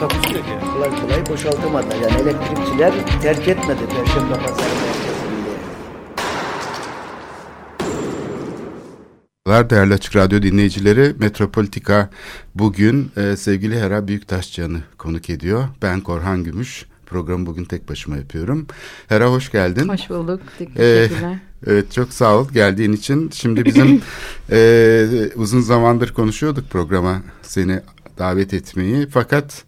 Takusuyor yani. kolay kolay boşaltamadı. Yani elektrikçiler terk etmedi Perşembe Pazarı merkezini. Merhabalar değerli Açık Radyo dinleyicileri. Metropolitika bugün e, sevgili Hera Büyüktaşcan'ı konuk ediyor. Ben Korhan Gümüş. Programı bugün tek başıma yapıyorum. Hera hoş geldin. Hoş bulduk. Ee, Teşekkürler. Evet çok sağ ol geldiğin için. Şimdi bizim e, uzun zamandır konuşuyorduk programa seni davet etmeyi. Fakat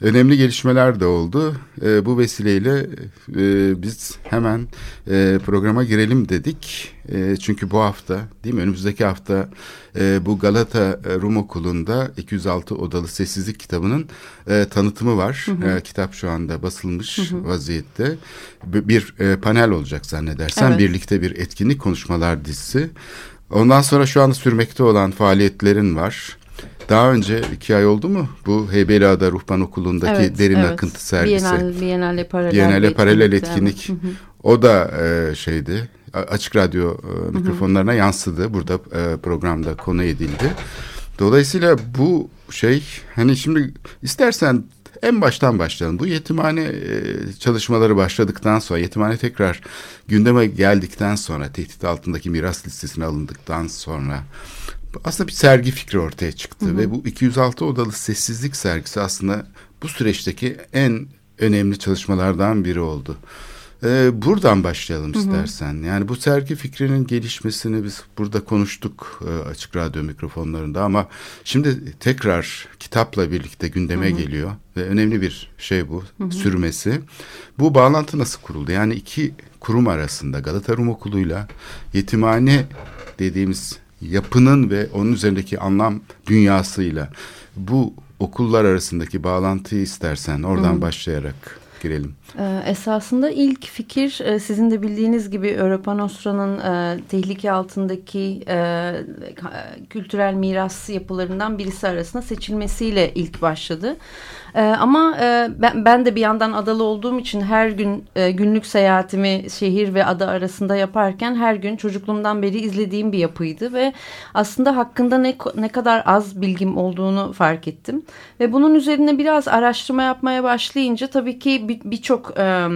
önemli gelişmeler de oldu. E, bu vesileyle e, biz hemen e, programa girelim dedik. E, çünkü bu hafta değil mi önümüzdeki hafta e, bu Galata Rum Okulu'nda 206 odalı sessizlik kitabının e, tanıtımı var. E, kitap şu anda basılmış vaziyette. Bir, bir e, panel olacak zannedersen. Evet. Birlikte bir etkinlik konuşmalar dizisi. Ondan sonra şu anda sürmekte olan faaliyetlerin var. Daha önce iki ay oldu mu bu Heybeliada Ruhban Okulu'ndaki Evet, Derin evet. Akıntı sergisi? Biennale paralel. Biennale paralel etkinlik. evet. O da e, şeydi açık radyo e, mikrofonlarına yansıdı. Burada e, programda konu edildi. Dolayısıyla bu şey hani şimdi istersen en baştan başlayalım. Bu yetimhane e, çalışmaları başladıktan sonra yetimhane tekrar gündeme geldikten sonra tehdit altındaki miras listesine alındıktan sonra aslında bir sergi fikri ortaya çıktı ve bu 206 odalı sessizlik sergisi aslında bu süreçteki en önemli çalışmalardan biri oldu. Ee, buradan başlayalım istersen. Yani bu sergi fikrinin gelişmesini biz burada konuştuk e, açık radyo mikrofonlarında ama şimdi tekrar kitapla birlikte gündeme geliyor ve önemli bir şey bu sürmesi. Bu bağlantı nasıl kuruldu? Yani iki kurum arasında Galata Rum Okulu'yla yetimhane dediğimiz yapının ve onun üzerindeki anlam dünyasıyla bu okullar arasındaki bağlantıyı istersen oradan başlayarak girelim. Ee, esasında ilk fikir e, sizin de bildiğiniz gibi Europa Nostra'nın e, tehlike altındaki e, kültürel miras yapılarından birisi arasında seçilmesiyle ilk başladı. E, ama e, ben, ben de bir yandan adalı olduğum için her gün e, günlük seyahatimi şehir ve ada arasında yaparken her gün çocukluğumdan beri izlediğim bir yapıydı ve aslında hakkında ne ne kadar az bilgim olduğunu fark ettim. Ve bunun üzerine biraz araştırma yapmaya başlayınca tabii ki bir- birçok e, e,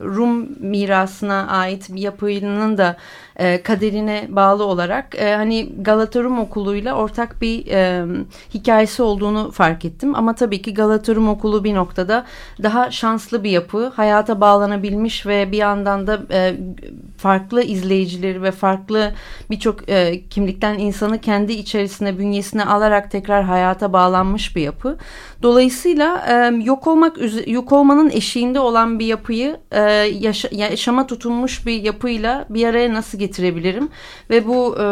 Rum mirasına ait bir yapının da e, kaderine bağlı olarak e, hani Galata Rum Okulu'yla ortak bir e, hikayesi olduğunu fark ettim. Ama tabii ki Galata Rum Okulu bir noktada daha şanslı bir yapı, hayata bağlanabilmiş ve bir yandan da e, farklı izleyicileri ve farklı birçok e, kimlikten insanı kendi içerisine bünyesine alarak tekrar hayata bağlanmış bir yapı. Dolayısıyla e, yok olmak yok olmanın eşiğinde olan bir yapıyı e, yaşa- yaşama tutunmuş bir yapıyla bir araya nasıl getirebilirim ve bu e,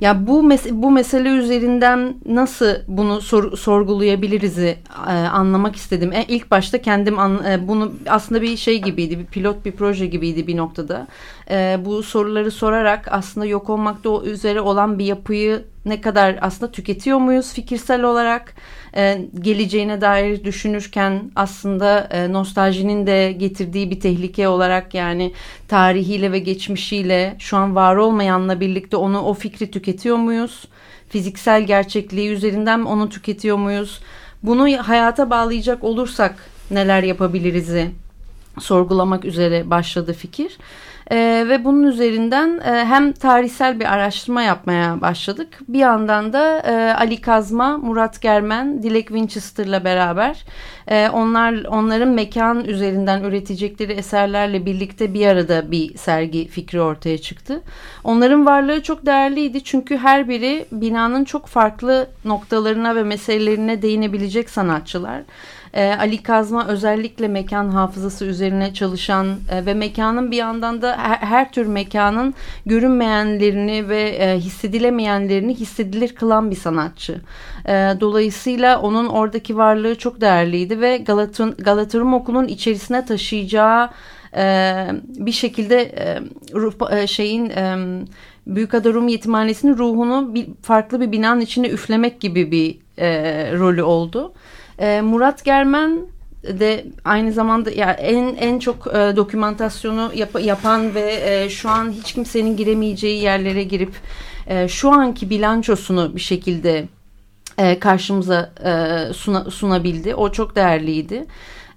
ya bu mes- bu mesele üzerinden nasıl bunu sor- sorgulayabiliriz'i e, anlamak istedim. E, ilk başta kendim an- e, bunu aslında bir şey gibiydi, bir pilot bir proje gibiydi bir noktada. E, bu soruları sorarak aslında yok olmakta üzere olan bir yapıyı ne kadar aslında tüketiyor muyuz fikirsel olarak e, geleceğine dair düşünürken aslında e, nostaljinin de getirdiği bir tehlike olarak yani tarihiyle ve geçmişiyle şu an var olmayanla birlikte onu o fikri tüketiyor muyuz? Fiziksel gerçekliği üzerinden onu tüketiyor muyuz? Bunu hayata bağlayacak olursak neler yapabiliriz'i sorgulamak üzere başladı fikir. Ee, ve bunun üzerinden e, hem tarihsel bir araştırma yapmaya başladık. Bir yandan da e, Ali Kazma, Murat Germen, Dilek Winchester'la beraber e, onlar onların mekan üzerinden üretecekleri eserlerle birlikte bir arada bir sergi fikri ortaya çıktı. Onların varlığı çok değerliydi çünkü her biri binanın çok farklı noktalarına ve meselelerine değinebilecek sanatçılar. E, Ali Kazma özellikle mekan hafızası üzerine çalışan e, ve mekanın bir yandan da her, her tür mekanın görünmeyenlerini ve e, hissedilemeyenlerini hissedilir kılan bir sanatçı. E, dolayısıyla onun oradaki varlığı çok değerliydi ve Galata Rum Okulu'nun içerisine taşıyacağı e, bir şekilde e, ruh, e, şeyin e, Büyükada Rum Yetimhanesi'nin ruhunu bir, farklı bir binanın içine üflemek gibi bir e, rolü oldu. E, Murat Germen de aynı zamanda ya en en çok e, dokümantasyonu yap, yapan ve e, şu an hiç kimsenin giremeyeceği yerlere girip e, şu anki bilançosunu bir şekilde e, karşımıza e, suna, sunabildi. O çok değerliydi.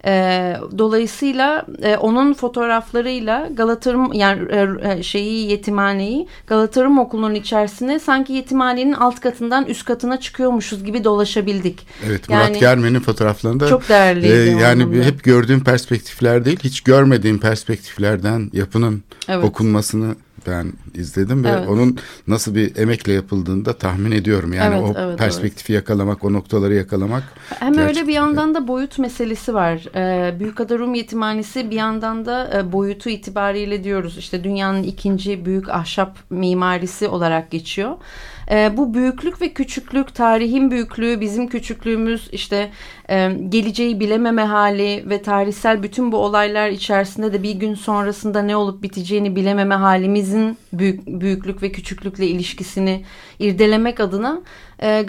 E, dolayısıyla e, onun fotoğraflarıyla Galatırım yani e, e, şeyi yetimhaneyi Galatırım okulunun içerisine sanki yetimhanenin alt katından üst katına çıkıyormuşuz gibi dolaşabildik. Evet Murat Yani- Germen'in fotoğraflarında Çok değerliydi e, yani anlamda. hep gördüğüm perspektifler değil hiç görmediğim perspektiflerden yapının Evet. okunmasını ben izledim ve Evet. onun nasıl bir emekle yapıldığını da tahmin ediyorum. Yani Evet, o evet, perspektifi yakalamak, o noktaları yakalamak. Hem öyle Gerçekten. bir yandan da boyut meselesi var. Ee, Büyükada Rum Yetimhanesi bir yandan da e, boyutu itibariyle diyoruz. İşte dünyanın ikinci büyük ahşap mimarisi olarak geçiyor. Ee, bu büyüklük ve küçüklük, tarihin büyüklüğü, bizim küçüklüğümüz, işte e, geleceği bilememe hali ve tarihsel bütün bu olaylar içerisinde de bir gün sonrasında ne olup biteceğini bilememe halimizin büyük, büyüklük ve küçüklükle ilişkisini irdelemek adına e,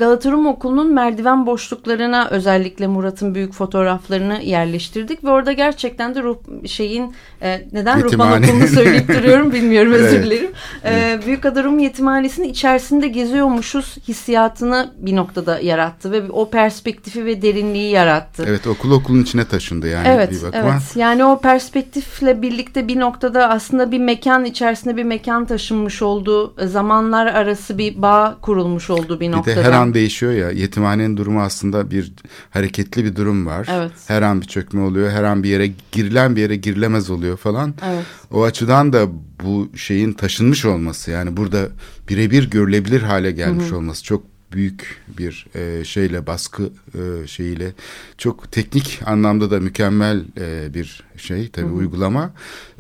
Okulu'nun merdiven boşluklarına özellikle Murat'ın büyük fotoğraflarını yerleştirdik ve orada gerçekten de ruh şeyin e, neden Ruhban Yetimhane. Okulu'nu söyleyip duruyorum bilmiyorum özür Evet. dilerim. E, Büyük Rum Yetimhanesi'nin içerisinde geziyormuşuz hissiyatını bir noktada yarattı ve o perspektifi ve derinliği yarattı. Evet okul okulun içine taşındı yani Evet, bir bakıma. evet. Yani o perspektifle birlikte bir noktada aslında bir mekan içerisinde bir mekan taşınmış olduğu, zamanlar arası bir bağ kurulmuş olduğu bir Bir noktada. de her an değişiyor ya yetimhanenin durumu aslında bir hareketli bir durum var. Evet. Her an bir çökme oluyor. Her an bir yere girilen bir yere girilemez oluyor falan. Evet. O açıdan da bu şeyin taşınmış olması yani burada birebir görülebilir hale gelmiş olması çok büyük bir e, şeyle baskı e, şeyiyle çok teknik anlamda da mükemmel e, bir şey tabii uygulama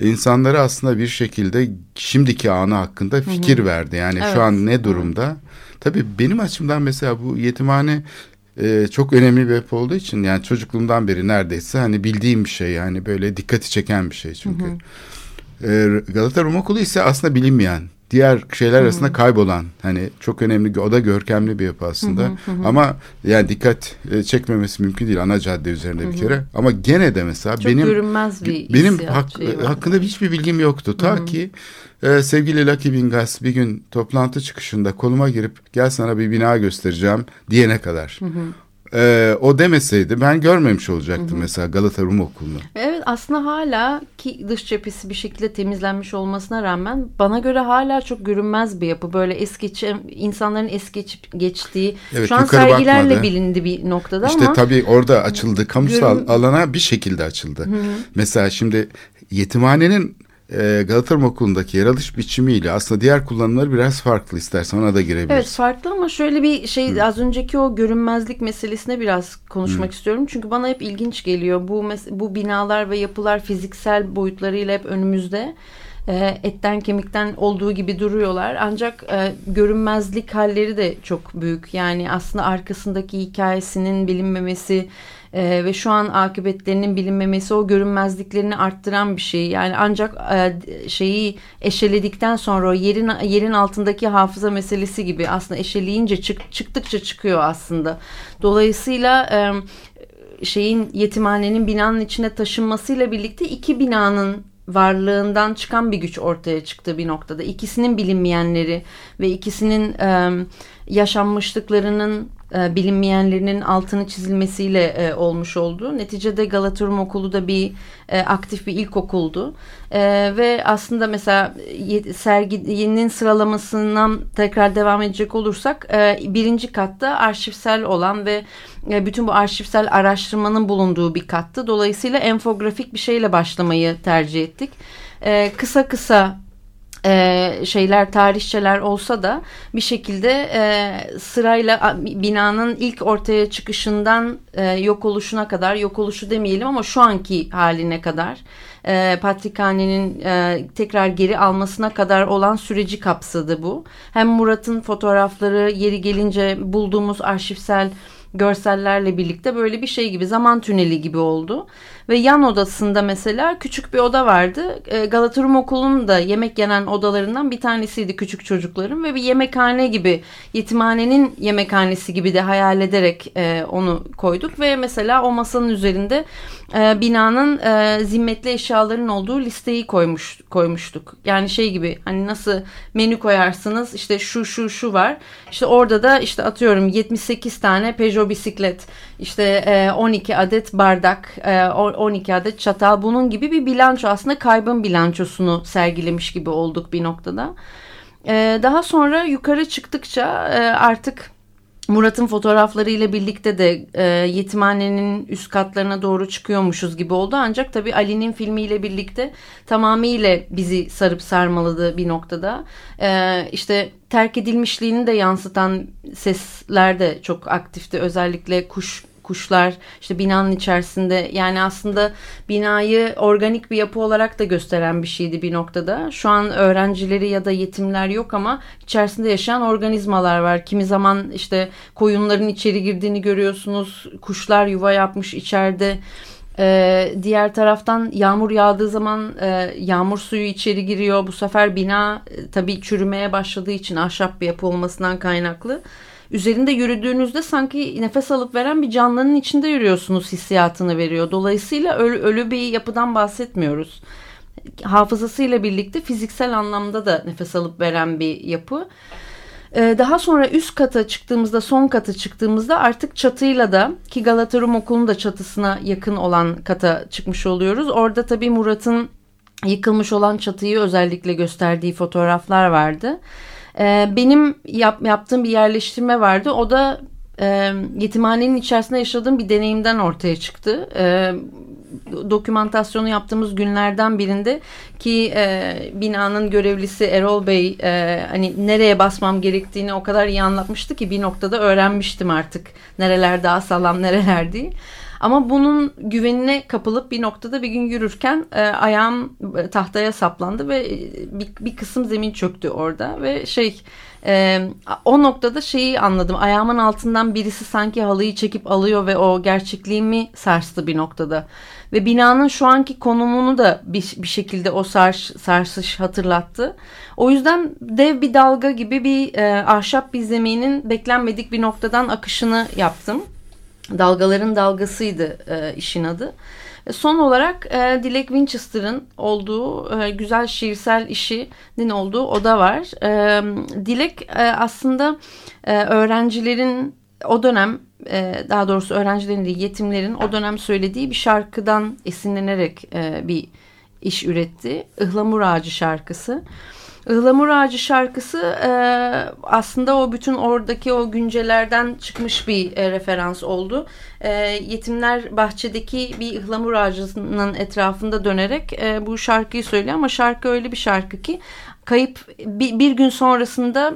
insanlara aslında bir şekilde şimdiki anı hakkında fikir verdi yani Evet. şu an ne durumda tabii benim açımdan mesela bu yetimhane e, çok önemli bir yapı olduğu için yani çocukluğumdan beri neredeyse hani bildiğim bir şey yani böyle dikkati çeken bir şey çünkü. E, Galata Rum Okulu ise aslında bilinmeyen diğer şeyler arasında kaybolan hani çok önemli o da görkemli bir yapı aslında. Ama yani dikkat e, çekmemesi mümkün değil ana cadde üzerinde bir kere. Ama gene de mesela Çok benim görünmez bir benim hak- var. hakkında hiçbir bilgim yoktu. Ta ki e, sevgili Lucky Bingas bir gün toplantı çıkışında koluma girip gel sana bir bina göstereceğim diyene kadar. E, o demeseydi ben görmemiş olacaktım mesela Galata Rum Okulu'nu. Evet aslında hala ki dış cephesi bir şekilde temizlenmiş olmasına rağmen bana göre hala çok görünmez bir yapı. Böyle es geçen insanların es geçip geçtiği Evet, şu an sergilerle bakmadı. bilindi bir noktada İşte ama tabii orada açıldı. Kamusal Görün- alana bir şekilde açıldı. Mesela şimdi yetimhanenin e, Galata Rum Okulu'ndaki yer alış biçimiyle aslında diğer kullanımları biraz farklı istersen ona da girebiliriz. Evet farklı ama şöyle bir şey az önceki o görünmezlik meselesine biraz konuşmak istiyorum. Çünkü bana hep ilginç geliyor. Bu bu binalar ve yapılar fiziksel boyutlarıyla hep önümüzde. E, etten kemikten olduğu gibi duruyorlar. Ancak e, görünmezlik halleri de çok büyük. Yani aslında arkasındaki hikayesinin bilinmemesi e, ve şu an akıbetlerinin bilinmemesi o görünmezliklerini arttıran bir şey. Yani ancak e, şeyi eşeledikten sonra o yerin yerin altındaki hafıza meselesi gibi aslında eşeleyince çık, çıktıkça çıkıyor aslında. Dolayısıyla e, şeyin yetimhanenin binanın içine taşınmasıyla birlikte iki binanın varlığından çıkan bir güç ortaya çıktı bir noktada. İkisinin bilinmeyenleri ve ikisinin e, yaşanmışlıklarının e, bilinmeyenlerinin altını çizilmesiyle e, olmuş oldu. Neticede Galata Rum Okulu da bir e, aktif bir ilkokuldu. E, ve aslında mesela ye- serginin sıralamasından tekrar devam edecek olursak e, birinci katta arşivsel olan ve e, bütün bu arşivsel araştırmanın bulunduğu bir kattı. Dolayısıyla enfografik bir şeyle başlamayı tercih ettik. E, kısa kısa e, şeyler tarihçeler olsa da bir şekilde e, sırayla binanın ilk ortaya çıkışından e, yok oluşuna kadar yok oluşu demeyelim ama şu anki haline kadar e, Patrikhane'nin e, tekrar geri almasına kadar olan süreci kapsadı bu. Hem Murat'ın fotoğrafları yeri gelince bulduğumuz arşivsel görsellerle birlikte böyle bir şey gibi zaman tüneli gibi oldu. Ve yan odasında mesela küçük bir oda vardı. E, Galata Rum Okulu'nun da yemek yenen odalarından bir tanesiydi küçük çocukların ve bir yemekhane gibi yetimhanenin yemekhanesi gibi de hayal ederek e, onu koyduk ve mesela o masanın üzerinde e, binanın e, zimmetli eşyaların olduğu listeyi koymuş koymuştuk. Yani şey gibi hani nasıl menü koyarsınız işte şu şu şu var. İşte orada da işte atıyorum 78 tane Peugeot bisiklet işte e, 12 adet bardak 12 adet çatal bunun gibi bir bilanço aslında kaybın bilançosunu sergilemiş gibi olduk bir noktada. E, daha sonra yukarı çıktıkça e, artık Murat'ın fotoğrafları ile birlikte de e, yetimhanenin üst katlarına doğru çıkıyormuşuz gibi oldu. Ancak tabii Ali'nin filmiyle birlikte tamamıyla bizi sarıp sarmaladı bir noktada. E, işte terk edilmişliğini de yansıtan sesler de çok aktifti. Özellikle kuş kuşlar işte binanın içerisinde yani aslında binayı organik bir yapı olarak da gösteren bir şeydi bir noktada. Şu an öğrencileri ya da yetimler yok ama içerisinde yaşayan organizmalar var. Kimi zaman işte koyunların içeri girdiğini görüyorsunuz. Kuşlar yuva yapmış içeride. Ee, diğer taraftan yağmur yağdığı zaman e, yağmur suyu içeri giriyor. Bu sefer bina e, tabii çürümeye başladığı için ahşap bir yapı olmasından kaynaklı üzerinde yürüdüğünüzde sanki nefes alıp veren bir canlının içinde yürüyorsunuz hissiyatını veriyor. Dolayısıyla ölü, ölü bir yapıdan bahsetmiyoruz. Hafızasıyla birlikte fiziksel anlamda da nefes alıp veren bir yapı. Ee, daha sonra üst kata çıktığımızda, son kata çıktığımızda artık çatıyla da ki Galata Rum Okulu'nun da çatısına yakın olan kata çıkmış oluyoruz. Orada tabii Murat'ın yıkılmış olan çatıyı özellikle gösterdiği fotoğraflar vardı. E, benim yap, yaptığım bir yerleştirme vardı. O da e, yetimhanenin içerisinde yaşadığım bir deneyimden ortaya çıktı. E, dokümantasyonu yaptığımız günlerden birinde ki e, binanın görevlisi Erol Bey e, hani nereye basmam gerektiğini o kadar iyi anlatmıştı ki bir noktada öğrenmiştim artık nereler daha sağlam nereler değil. Ama bunun güvenine kapılıp bir noktada bir gün yürürken e, ayağım e, tahtaya saplandı ve e, bir, bir kısım zemin çöktü orada ve şey e, o noktada şeyi anladım. Ayağımın altından birisi sanki halıyı çekip alıyor ve o gerçekliğimi sarstı bir noktada. Ve binanın şu anki konumunu da bir, bir şekilde o sars, sarsış hatırlattı. O yüzden dev bir dalga gibi bir e, ahşap bir zeminin beklenmedik bir noktadan akışını yaptım. Dalgaların dalgasıydı e, işin adı. E, son olarak e, Dilek Winchester'ın olduğu e, güzel şiirsel işinin olduğu oda var. E, Dilek e, aslında e, öğrencilerin o dönem e, daha doğrusu öğrencilerin değil yetimlerin o dönem söylediği bir şarkıdan esinlenerek e, bir iş üretti. Ihlamur Ağacı şarkısı. Ihlamur Ağacı şarkısı e, aslında o bütün oradaki o güncelerden çıkmış bir e, referans oldu. E, yetimler bahçedeki bir ıhlamur ağacının etrafında dönerek e, bu şarkıyı söylüyor. Ama şarkı öyle bir şarkı ki kayıp bir, bir gün sonrasında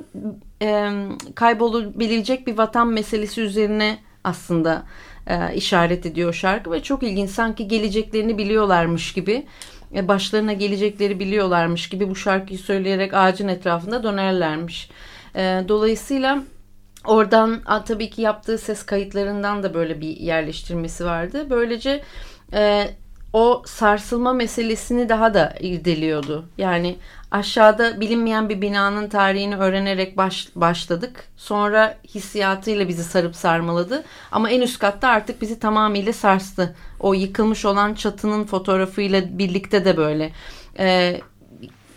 e, kaybolabilecek bir vatan meselesi üzerine aslında e, işaret ediyor şarkı. Ve çok ilginç sanki geleceklerini biliyorlarmış gibi başlarına gelecekleri biliyorlarmış gibi bu şarkıyı söyleyerek ağacın etrafında dönerlermiş. E, dolayısıyla oradan tabii ki yaptığı ses kayıtlarından da böyle bir yerleştirmesi vardı. Böylece e, o sarsılma meselesini daha da irdeliyordu. Yani aşağıda bilinmeyen bir binanın tarihini öğrenerek baş, başladık. Sonra hissiyatıyla bizi sarıp sarmaladı. Ama en üst katta artık bizi tamamıyla sarstı. O yıkılmış olan çatının fotoğrafıyla birlikte de böyle. Ee,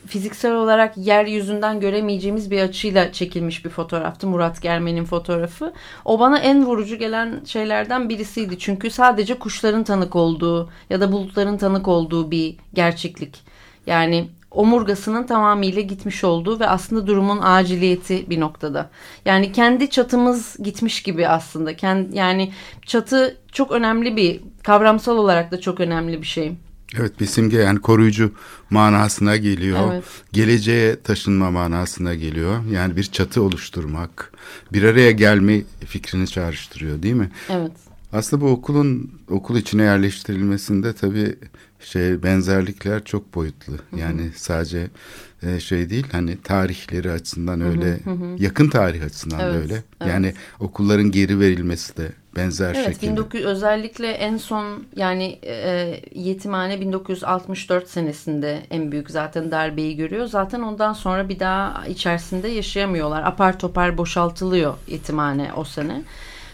fiziksel olarak yeryüzünden göremeyeceğimiz bir açıyla çekilmiş bir fotoğraftı Murat Germen'in fotoğrafı. O bana en vurucu gelen şeylerden birisiydi. Çünkü sadece kuşların tanık olduğu ya da bulutların tanık olduğu bir gerçeklik. Yani omurgasının tamamıyla gitmiş olduğu ve aslında durumun aciliyeti bir noktada. Yani kendi çatımız gitmiş gibi aslında. Yani çatı çok önemli bir kavramsal olarak da çok önemli bir şey. Evet bir simge yani koruyucu manasına geliyor. Evet. Geleceğe taşınma manasına geliyor. Yani bir çatı oluşturmak, bir araya gelme fikrini çağrıştırıyor değil mi? Evet. Aslında bu okulun okul içine yerleştirilmesinde tabii şey benzerlikler çok boyutlu. Yani sadece e, şey değil hani tarihleri açısından öyle yakın tarih açısından da Evet, öyle. evet. Yani okulların geri verilmesi de benzer Evet, şekilde. 1900 özellikle en son yani e, yetimhane 1964 senesinde en büyük zaten darbeyi görüyor. Zaten ondan sonra bir daha içerisinde yaşayamıyorlar. Apar topar boşaltılıyor yetimhane o sene.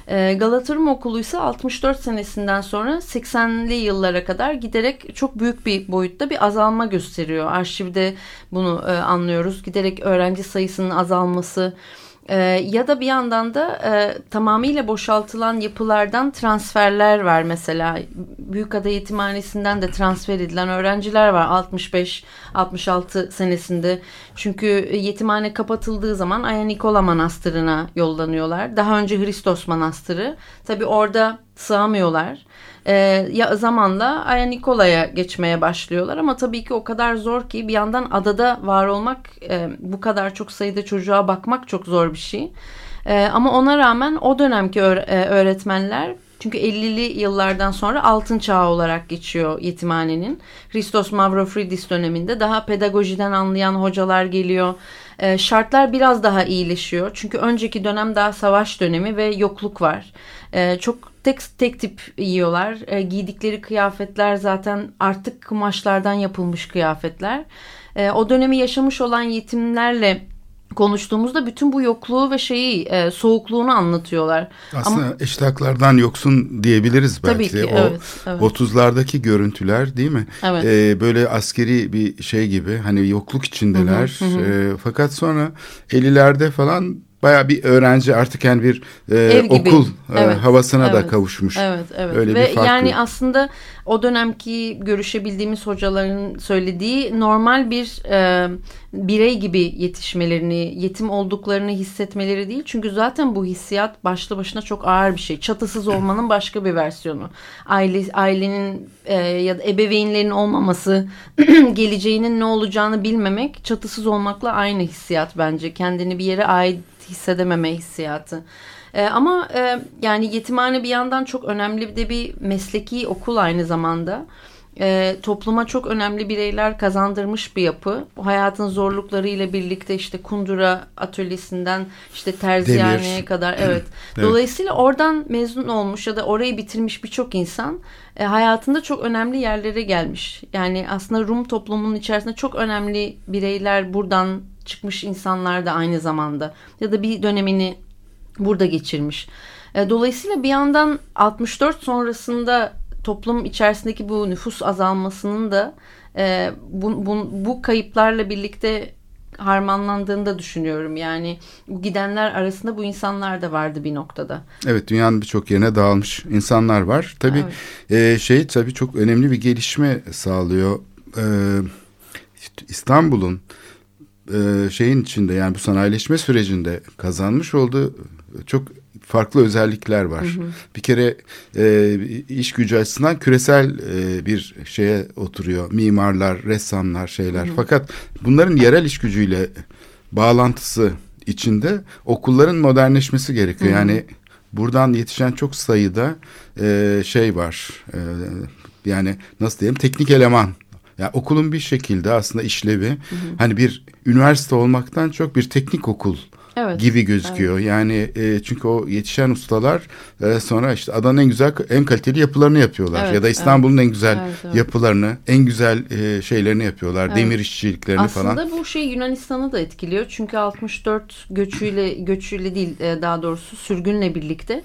E, Galata Rum Okulu ise 64 senesinden sonra 80'li yıllara kadar giderek çok büyük bir boyutta bir azalma gösteriyor. Arşivde bunu e, anlıyoruz. Giderek öğrenci sayısının azalması, ee, ya da bir yandan da e, tamamıyla boşaltılan yapılardan transferler var mesela. Büyükada Yetimhanesi'nden de transfer edilen öğrenciler var 65-66 senesinde. Çünkü yetimhane kapatıldığı zaman Aya Nikola Manastırı'na yollanıyorlar. Daha önce Hristos Manastırı. Tabi orada sığamıyorlar. Ee, ya zamanla Aya Nikola'ya geçmeye başlıyorlar ama tabii ki o kadar zor ki bir yandan adada var olmak e, bu kadar çok sayıda çocuğa bakmak çok zor bir şey. E, ama ona rağmen o dönemki e, öğretmenler çünkü 50'li yıllardan sonra altın çağı olarak geçiyor yetimhanenin. Christos Mavrophridis döneminde daha pedagojiden anlayan hocalar geliyor. E, şartlar biraz daha iyileşiyor. Çünkü önceki dönem daha savaş dönemi ve yokluk var. E, çok tek tek tip yiyorlar. E, giydikleri kıyafetler zaten artık kumaşlardan yapılmış kıyafetler. E, o dönemi yaşamış olan yetimlerle konuştuğumuzda bütün bu yokluğu ve şeyi e, soğukluğunu anlatıyorlar. Aslında eşit haklardan yoksun diyebiliriz belki. Tabii ki, o evet, evet. 30'lardaki görüntüler değil mi? Evet. Ee, böyle askeri bir şey gibi hani yokluk içindeler. Ee, fakat sonra 50'lerde falan baya bir öğrenci artık yani bir e, Ev okul e, Evet, havasına da evet. kavuşmuş. Evet, evet. Öyle Ve bir farklı. yani aslında o dönemki görüşebildiğimiz hocaların söylediği normal bir e, birey gibi yetişmelerini, yetim olduklarını hissetmeleri değil. Çünkü zaten bu hissiyat başlı başına çok ağır bir şey. Çatısız olmanın başka bir versiyonu. Aile ailenin e, ya da ebeveynlerin olmaması, geleceğinin ne olacağını bilmemek çatısız olmakla aynı hissiyat bence. Kendini bir yere ait hissedememe hissiyatı. Ee, ama e, yani yetimhane bir yandan çok önemli de bir mesleki okul aynı zamanda. Ee, topluma çok önemli bireyler kazandırmış bir yapı. Bu hayatın zorluklarıyla birlikte işte kundura atölyesinden işte terziyaneye kadar evet. Dolayısıyla oradan mezun olmuş ya da orayı bitirmiş birçok insan e, hayatında çok önemli yerlere gelmiş. Yani aslında Rum toplumunun içerisinde çok önemli bireyler buradan çıkmış insanlar da aynı zamanda ya da bir dönemini burada geçirmiş. E, Dolayısıyla bir yandan 64 sonrasında toplum içerisindeki bu nüfus azalmasının da e, bu, bu, bu kayıplarla birlikte harmanlandığını da düşünüyorum. Yani bu gidenler arasında bu insanlar da vardı bir noktada. Evet dünyanın birçok yerine dağılmış insanlar var. Tabii e, şey tabii çok önemli bir gelişme sağlıyor. E, İstanbul'un e, şeyin içinde yani bu sanayileşme sürecinde kazanmış olduğu çok farklı özellikler var. Bir kere e, iş gücü açısından küresel e, bir şeye oturuyor. Mimarlar, ressamlar, şeyler. Fakat bunların yerel iş gücüyle bağlantısı içinde okulların modernleşmesi gerekiyor. Yani buradan yetişen çok sayıda e, şey var. E, yani nasıl diyelim teknik eleman. Yani okulun bir şekilde aslında işlevi hani bir üniversite olmaktan çok bir teknik okul Evet. gibi gözüküyor. Yani e, çünkü o yetişen ustalar e, sonra işte adanın en güzel en kaliteli yapılarını yapıyorlar Evet, ya da İstanbul'un en güzel Evet, evet. yapılarını, en güzel e, şeylerini yapıyorlar. Evet. Demir işçiliklerini Aslında falan. bu şey Yunanistan'ı da etkiliyor. Çünkü 64 göçüyle göçüyle değil e, daha doğrusu sürgünle birlikte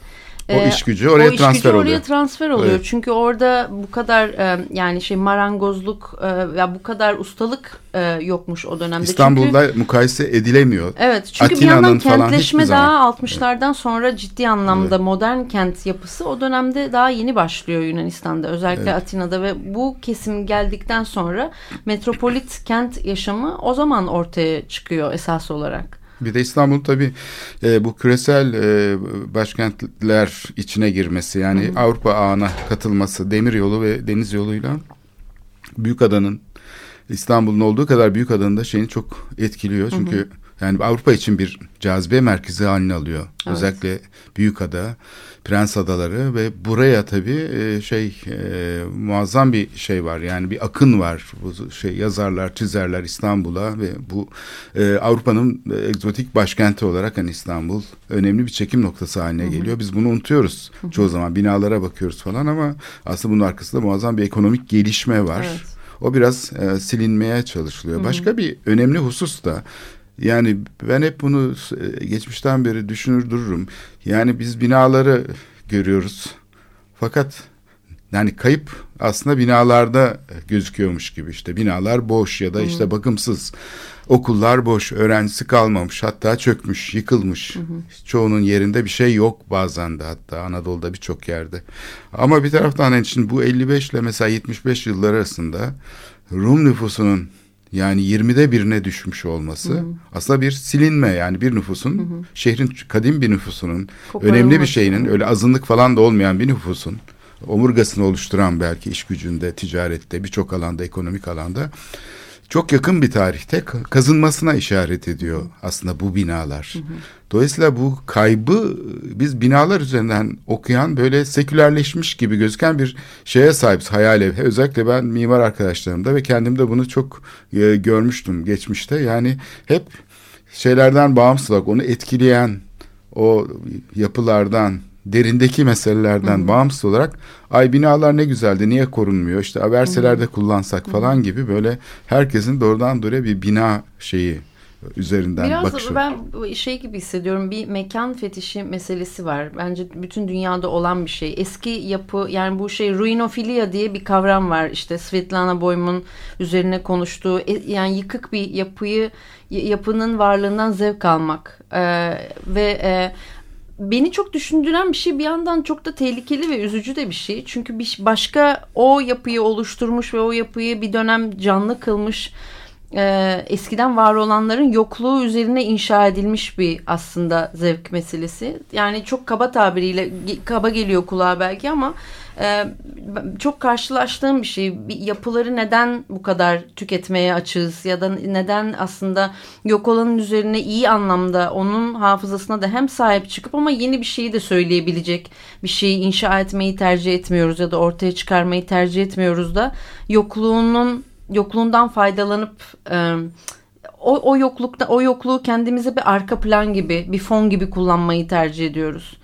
O e, iş gücü oraya o iş transfer gücü oluyor. oraya transfer oluyor. Evet. Çünkü orada bu kadar e, yani şey marangozluk e, ya bu kadar ustalık e, yokmuş o dönemde. Çünkü İstanbul'da mukayese edilemiyor. Evet çünkü bir Atina'nın yandan falan kentleşme daha zaman. 60'lardan sonra ciddi anlamda modern kent yapısı o dönemde daha yeni başlıyor Yunanistan'da özellikle Atina'da ve bu kesim geldikten sonra metropolit kent yaşamı o zaman ortaya çıkıyor esas olarak. Bir de İstanbul tabii e, bu küresel e, başkentler içine girmesi yani Avrupa ağına katılması demir yolu ve deniz yoluyla Büyükada'nın İstanbul'un olduğu kadar Büyükada'nın da şeyini çok etkiliyor. Çünkü hı hı. Yani Avrupa için bir cazibe merkezi haline alıyor. Evet. Özellikle Büyükada, Prens Adaları ve buraya tabii e, şey e, muazzam bir şey var. Yani bir akın var. Bu şey yazarlar, çizerler İstanbul'a ve bu e, Avrupa'nın egzotik başkenti olarak hani İstanbul önemli bir çekim noktası haline geliyor. Biz bunu unutuyoruz. Çoğu zaman binalara bakıyoruz falan ama aslında bunun arkasında muazzam bir ekonomik gelişme var. Evet. O biraz e, silinmeye çalışılıyor. Hı hı. Başka bir önemli husus da yani ben hep bunu e, geçmişten beri düşünür dururum. Yani biz binaları görüyoruz. Fakat yani kayıp aslında binalarda gözüküyormuş gibi işte binalar boş ya da işte bakımsız. Okullar boş, öğrencisi kalmamış, hatta çökmüş, yıkılmış. Hı hı. Çoğunun yerinde bir şey yok bazen de hatta Anadolu'da birçok yerde. Ama bir taraftan için bu 55 ile mesela 75 yıllar arasında Rum nüfusunun yani 20'de birine düşmüş olması hı hı. aslında bir silinme yani bir nüfusun hı hı. şehrin kadim bir nüfusunun önemli bir şeyinin öyle azınlık falan da olmayan bir nüfusun omurgasını oluşturan belki iş gücünde, ticarette, birçok alanda, ekonomik alanda çok yakın bir tarihte kazınmasına işaret ediyor aslında bu binalar. Hı hı. Dolayısıyla bu kaybı biz binalar üzerinden okuyan böyle sekülerleşmiş gibi gözüken bir şeye sahibiz hayal ev. Özellikle ben mimar arkadaşlarımda ve kendimde bunu çok e, görmüştüm geçmişte. Yani hep şeylerden bağımsız olarak onu etkileyen o yapılardan derindeki meselelerden Hı-hı. bağımsız olarak ay binalar ne güzeldi niye korunmuyor işte verselerde kullansak Hı-hı. falan gibi böyle herkesin doğrudan doğruya bir bina şeyi üzerinden Biraz bakışı. ben şey gibi hissediyorum bir mekan fetişi meselesi var. Bence bütün dünyada olan bir şey. Eski yapı yani bu şey ruinofilia diye bir kavram var. İşte Svetlana Boym'un üzerine konuştuğu e, yani yıkık bir yapıyı yapının varlığından zevk almak. Ee, ve e, beni çok düşündüren bir şey bir yandan çok da tehlikeli ve üzücü de bir şey. Çünkü bir başka o yapıyı oluşturmuş ve o yapıyı bir dönem canlı kılmış e, eskiden var olanların yokluğu üzerine inşa edilmiş bir aslında zevk meselesi. Yani çok kaba tabiriyle kaba geliyor kulağa belki ama e, çok karşılaştığım bir şey. Bir yapıları neden bu kadar tüketmeye açığız ya da neden aslında yok olanın üzerine iyi anlamda onun hafızasına da hem sahip çıkıp ama yeni bir şeyi de söyleyebilecek bir şeyi inşa etmeyi tercih etmiyoruz ya da ortaya çıkarmayı tercih etmiyoruz da yokluğunun yokluğundan faydalanıp e, o, o yoklukta o yokluğu kendimize bir arka plan gibi bir fon gibi kullanmayı tercih ediyoruz.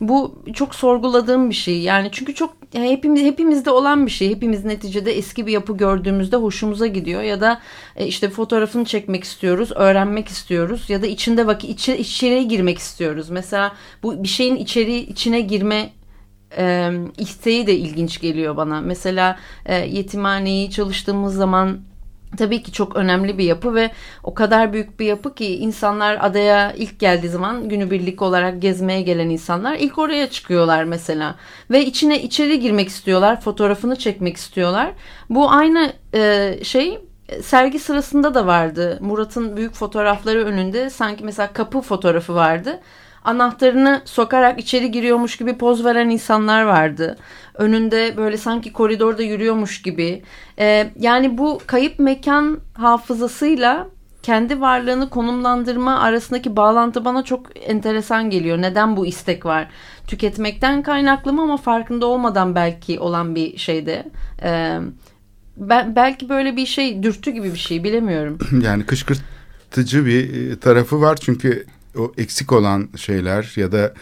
Bu çok sorguladığım bir şey. Yani çünkü çok hepimiz hepimizde olan bir şey. Hepimiz neticede eski bir yapı gördüğümüzde hoşumuza gidiyor ya da e, işte fotoğrafını çekmek istiyoruz, öğrenmek istiyoruz ya da içinde vakit içi, içeriye girmek istiyoruz. Mesela bu bir şeyin içeri içine girme e, isteği de ilginç geliyor bana. Mesela e, yetimhaneyi çalıştığımız zaman tabii ki çok önemli bir yapı ve o kadar büyük bir yapı ki insanlar adaya ilk geldiği zaman günübirlik olarak gezmeye gelen insanlar ilk oraya çıkıyorlar mesela ve içine içeri girmek istiyorlar fotoğrafını çekmek istiyorlar. Bu aynı e, şey sergi sırasında da vardı. Murat'ın büyük fotoğrafları önünde sanki mesela kapı fotoğrafı vardı anahtarını sokarak içeri giriyormuş gibi poz veren insanlar vardı. Önünde böyle sanki koridorda yürüyormuş gibi. Ee, yani bu kayıp mekan hafızasıyla kendi varlığını konumlandırma arasındaki bağlantı bana çok enteresan geliyor. Neden bu istek var? Tüketmekten kaynaklı mı ama farkında olmadan belki olan bir şeyde. Ee, ben belki böyle bir şey dürtü gibi bir şey bilemiyorum. Yani kışkırtıcı bir e, tarafı var çünkü o eksik olan şeyler ya da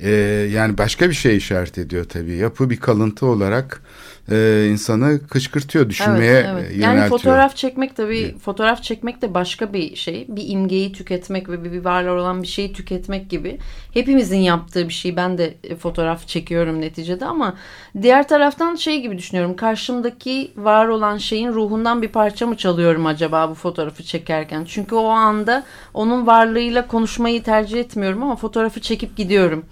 e, yani başka bir şey işaret ediyor tabii. Yapı bir kalıntı olarak e, insanı kışkırtıyor, düşünmeye evet, evet. yöneltiyor. Yani fotoğraf çekmek tabii fotoğraf çekmek de başka bir şey. Bir imgeyi tüketmek ve bir, bir varlar olan bir şeyi tüketmek gibi. Hepimizin yaptığı bir şey. Ben de e, fotoğraf çekiyorum neticede ama diğer taraftan şey gibi düşünüyorum. Karşımdaki var olan şeyin ruhundan bir parça mı çalıyorum acaba bu fotoğrafı çekerken? Çünkü o anda onun varlığıyla konuşmayı tercih etmiyorum ama fotoğrafı çekip gidiyorum.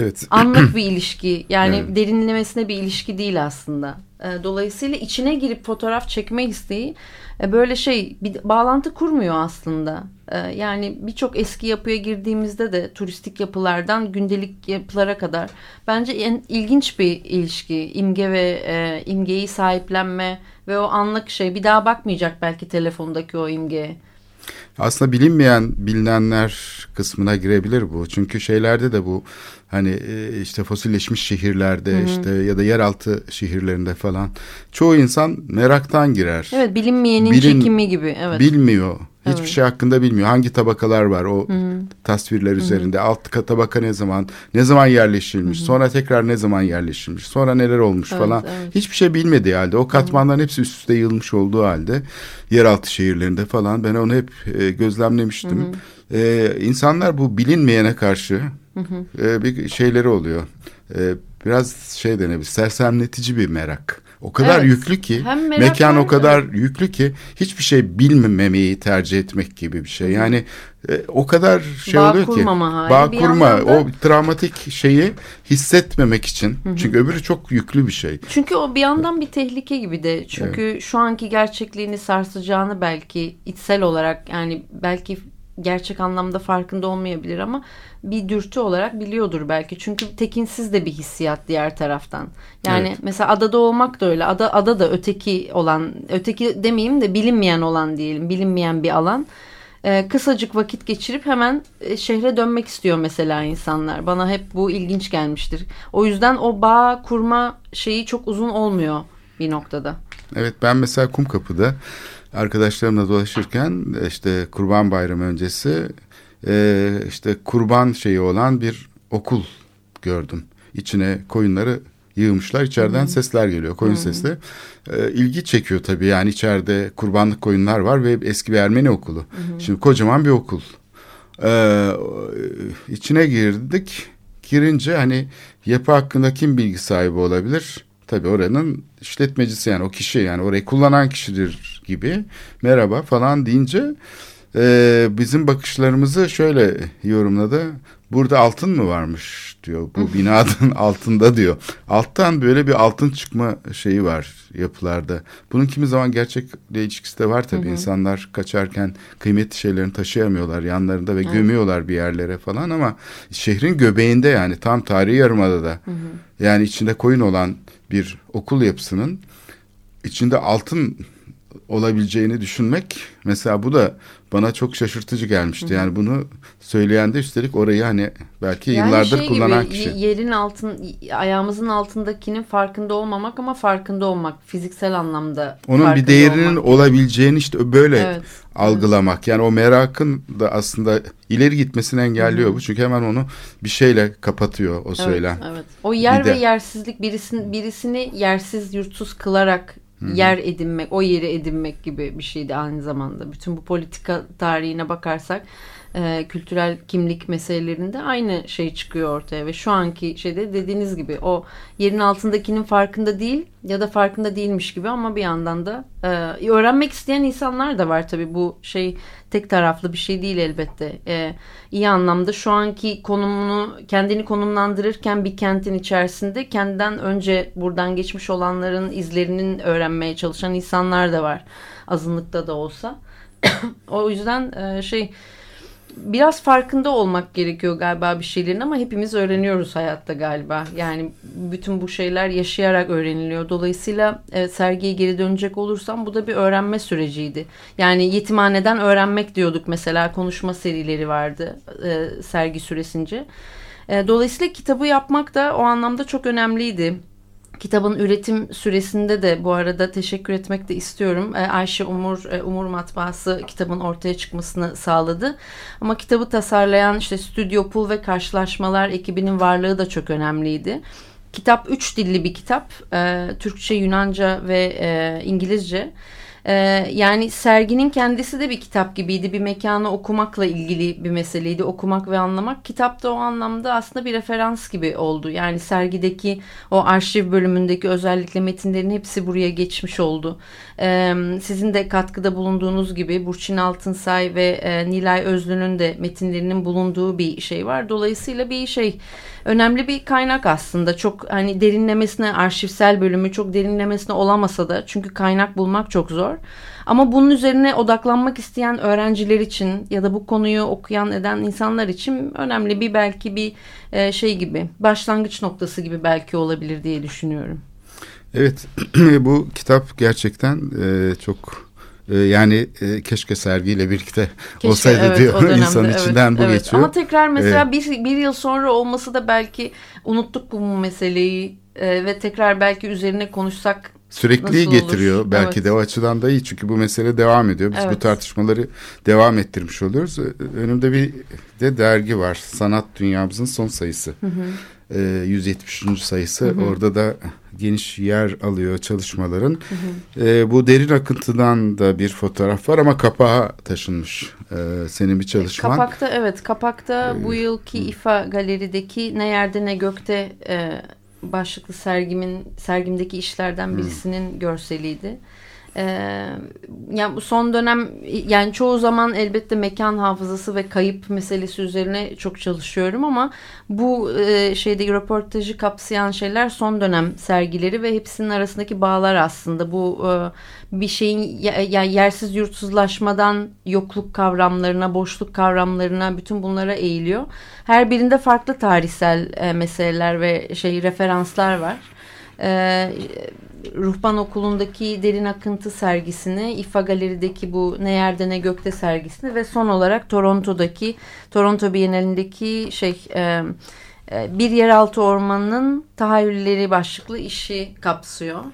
Evet. Anlık bir ilişki. Yani evet. derinlemesine bir ilişki değil aslında. E, dolayısıyla içine girip fotoğraf çekme isteği e, böyle şey bir bağlantı kurmuyor aslında. E, yani birçok eski yapıya girdiğimizde de turistik yapılardan gündelik yapılara kadar bence en ilginç bir ilişki. imge ve e, imgeyi sahiplenme ve o anlık şey bir daha bakmayacak belki telefondaki o imgeye. Aslında bilinmeyen bilinenler kısmına girebilir bu. Çünkü şeylerde de bu hani e, işte fosilleşmiş şehirlerde Hı-hı. işte ya da yeraltı şehirlerinde falan çoğu insan meraktan girer. Evet bilinmeyenin Bilin, çekimi gibi. Evet. Bilmiyor. Hiçbir evet. şey hakkında bilmiyor. Hangi tabakalar var o Hı-hı. tasvirler Hı-hı. üzerinde. Alt tabaka ne zaman, ne zaman yerleştirilmiş, Hı-hı. sonra tekrar ne zaman yerleştirilmiş, sonra neler olmuş evet, falan. Evet. Hiçbir şey bilmediği halde, o katmanların Hı-hı. hepsi üst üste yığılmış olduğu halde yeraltı şehirlerinde falan ben onu hep e, gözlemlemiştim. Hı-hı. E, insanlar bu bilinmeyene karşı E, bir şeyleri oluyor. E, biraz şey denebilir, sersemletici bir merak. O kadar evet. yüklü ki mekan o kadar evet. yüklü ki hiçbir şey bilmemeyi tercih etmek gibi bir şey. Yani e, o kadar şey bağ oluyor ki bağ kurma da... o travmatik şeyi hissetmemek için. Hı hı. Çünkü öbürü çok yüklü bir şey. Çünkü o bir yandan bir tehlike gibi de. Çünkü evet. şu anki gerçekliğini sarsacağını belki içsel olarak yani belki gerçek anlamda farkında olmayabilir ama bir dürtü olarak biliyordur belki. Çünkü tekinsiz de bir hissiyat diğer taraftan. Yani evet. mesela adada olmak da öyle. Ada ada da öteki olan, öteki demeyeyim de bilinmeyen olan diyelim. Bilinmeyen bir alan. Ee, kısacık vakit geçirip hemen e, şehre dönmek istiyor mesela insanlar. Bana hep bu ilginç gelmiştir. O yüzden o bağ kurma şeyi çok uzun olmuyor bir noktada. Evet ben mesela Kumkapı'da arkadaşlarımla dolaşırken işte Kurban Bayramı öncesi e, işte kurban şeyi olan bir okul gördüm. İçine koyunları yığmışlar. İçeriden hmm. sesler geliyor. Koyun hmm. sesleri. E, ilgi çekiyor tabii. Yani içeride kurbanlık koyunlar var ve eski bir Ermeni okulu. Hmm. Şimdi kocaman bir okul. E, içine girdik. Girince hani yapı hakkında kim bilgi sahibi olabilir? Tabii oranın işletmecisi yani o kişi yani orayı kullanan kişidir gibi merhaba falan deyince e, bizim bakışlarımızı şöyle yorumladı. Burada altın mı varmış diyor. Bu binanın altında diyor. Alttan böyle bir altın çıkma şeyi var yapılarda. Bunun kimi zaman gerçekle ilişkisi de var tabii. Hı hı. İnsanlar kaçarken kıymetli şeylerini taşıyamıyorlar yanlarında ve evet. gömüyorlar bir yerlere falan ama şehrin göbeğinde yani tam tarihi yarımada da. Hı hı. Yani içinde koyun olan bir okul yapısının içinde altın olabileceğini düşünmek mesela bu da bana çok şaşırtıcı gelmişti. Hı-hı. Yani bunu söyleyen de üstelik orayı hani belki yani yıllardır şey kullanan gibi, kişi. Yerin altın ayağımızın altındakinin farkında olmamak ama farkında olmak fiziksel anlamda. Onun bir değerinin olmak. olabileceğini işte böyle evet. algılamak. Evet. Yani o merakın da aslında ileri gitmesini engelliyor Hı-hı. bu. Çünkü hemen onu bir şeyle kapatıyor o evet, söylem. Evet. O yer bir ve de... yersizlik birisini birisini yersiz yurtsuz kılarak Hı-hı. yer edinmek, o yeri edinmek gibi bir şeydi aynı zamanda. Bütün bu politika tarihine bakarsak e, kültürel kimlik meselelerinde aynı şey çıkıyor ortaya ve şu anki şeyde dediğiniz gibi o yerin altındakinin farkında değil ya da farkında değilmiş gibi ama bir yandan da e, öğrenmek isteyen insanlar da var tabii bu şey tek taraflı bir şey değil elbette. E, iyi anlamda şu anki konumunu kendini konumlandırırken bir kentin içerisinde kendinden önce buradan geçmiş olanların izlerinin öğrenmeye çalışan insanlar da var azınlıkta da olsa. o yüzden e, şey biraz farkında olmak gerekiyor galiba bir şeylerin ama hepimiz öğreniyoruz hayatta galiba. Yani bütün bu şeyler yaşayarak öğreniliyor. Dolayısıyla e, sergiye geri dönecek olursam bu da bir öğrenme süreciydi. Yani yetimhaneden öğrenmek diyorduk mesela konuşma serileri vardı e, sergi süresince. E, dolayısıyla kitabı yapmak da o anlamda çok önemliydi. Kitabın üretim süresinde de bu arada teşekkür etmek de istiyorum. E, Ayşe Umur, e, Umur Matbaası kitabın ortaya çıkmasını sağladı. Ama kitabı tasarlayan işte Stüdyo Pul ve Karşılaşmalar ekibinin varlığı da çok önemliydi. Kitap üç dilli bir kitap. E, Türkçe, Yunanca ve İngilizce. E, yani serginin kendisi de bir kitap gibiydi. Bir mekanı okumakla ilgili bir meseleydi. Okumak ve anlamak. Kitap da o anlamda aslında bir referans gibi oldu. Yani sergideki o arşiv bölümündeki özellikle metinlerin hepsi buraya geçmiş oldu. E, sizin de katkıda bulunduğunuz gibi Burçin Altınsay ve e, Nilay Özlü'nün de metinlerinin bulunduğu bir şey var. Dolayısıyla bir şey önemli bir kaynak aslında. Çok hani derinlemesine arşivsel bölümü çok derinlemesine olamasa da çünkü kaynak bulmak çok zor. Ama bunun üzerine odaklanmak isteyen öğrenciler için ya da bu konuyu okuyan eden insanlar için önemli bir belki bir e, şey gibi başlangıç noktası gibi belki olabilir diye düşünüyorum. Evet bu kitap gerçekten e, çok e, yani e, keşke sergiyle birlikte keşke, olsaydı evet, diyor dönemde, insan evet, içinden bu evet. geçiyor. Ama tekrar mesela ee, bir, bir yıl sonra olması da belki unuttuk bu meseleyi e, ve tekrar belki üzerine konuşsak sürekli getiriyor. Olur? Belki evet. de o açıdan da iyi çünkü bu mesele devam ediyor. Biz evet. bu tartışmaları devam ettirmiş oluyoruz. Önümde bir de dergi var. Sanat Dünyamızın son sayısı. Hı hı. 170. Ee, sayısı. Hı hı. Orada da geniş yer alıyor çalışmaların. Hı hı. E, bu derin akıntıdan da bir fotoğraf var ama kapağa taşınmış e, senin bir çalışman. Kapakta evet kapakta ee, bu yılki İFA galerideki ne yerde ne gökte e, başlıklı sergimin sergimdeki işlerden birisinin hı. görseliydi. Ee, yani son dönem yani çoğu zaman elbette mekan hafızası ve kayıp meselesi üzerine çok çalışıyorum ama bu e, şeyde röportajı kapsayan şeyler son dönem sergileri ve hepsinin arasındaki bağlar aslında bu e, bir şeyin yani yersiz yurtsuzlaşmadan yokluk kavramlarına, boşluk kavramlarına bütün bunlara eğiliyor. Her birinde farklı tarihsel e, meseleler ve şey referanslar var. E, Ruhban Okulu'ndaki Derin Akıntı sergisini, İFA Galeri'deki bu Ne Yerde Ne Gökte sergisini ve son olarak Toronto'daki Toronto Bienalindeki şey e, e, Bir Yeraltı Ormanı'nın Tahayyülleri başlıklı işi kapsıyor.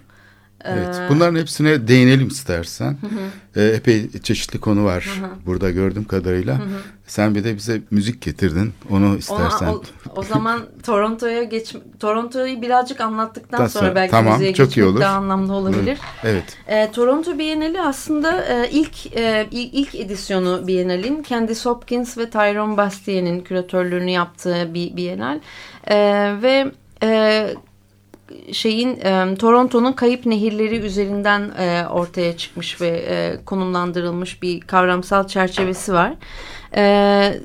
Evet, ee, bunların hepsine değinelim istersen. Hı hı. Ee, epey çeşitli konu var hı hı. burada gördüğüm kadarıyla. Hı hı. Sen bir de bize müzik getirdin. Onu istersen. Ona, o, o zaman Toronto'ya geç Toronto'yu birazcık anlattıktan sonra, sonra belki tamam, müziğe çok geçmek iyi olur. daha anlamlı olabilir. Hı. Evet. E, Toronto Bienali aslında e, ilk e, ilk edisyonu Bienal'in Candice Hopkins ve Tyrone Bastier'in küratörlüğünü yaptığı bir Bienal. E, ve e, şeyin e, Toronto'nun kayıp nehirleri üzerinden e, ortaya çıkmış ve e, konumlandırılmış bir kavramsal çerçevesi var. E,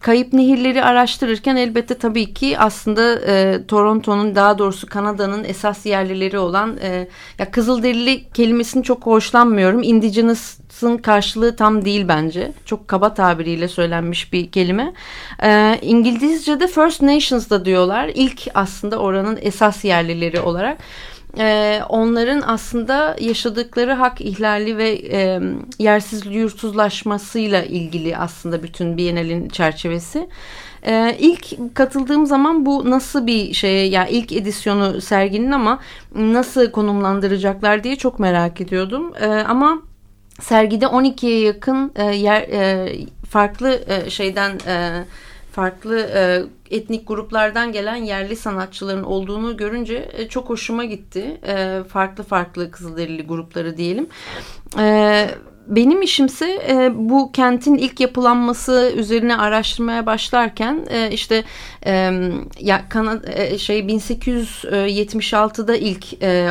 kayıp nehirleri araştırırken elbette tabii ki aslında e, Toronto'nun daha doğrusu Kanada'nın esas yerlileri olan e, ya Kızılderili kelimesini çok hoşlanmıyorum. Indigenous karşılığı tam değil bence. Çok kaba tabiriyle söylenmiş bir kelime. E, İngilizce'de First Nations'da diyorlar. İlk aslında oranın esas yerlileri olarak e, onların aslında yaşadıkları hak ihlali ve e, yersiz yurtsuzlaşmasıyla ilgili aslında bütün Bienal'in çerçevesi. Ee, ilk katıldığım zaman bu nasıl bir şey ya yani ilk edisyonu serginin ama nasıl konumlandıracaklar diye çok merak ediyordum. Ee, ama sergide 12'ye yakın e, yer e, farklı e, şeyden e, farklı e, etnik gruplardan gelen yerli sanatçıların olduğunu görünce e, çok hoşuma gitti. E, farklı farklı Kızılderili grupları diyelim. E, benim işimse e, bu kentin ilk yapılanması üzerine araştırmaya başlarken e, işte e, ya Kanada e, şey 1876'da ilk e,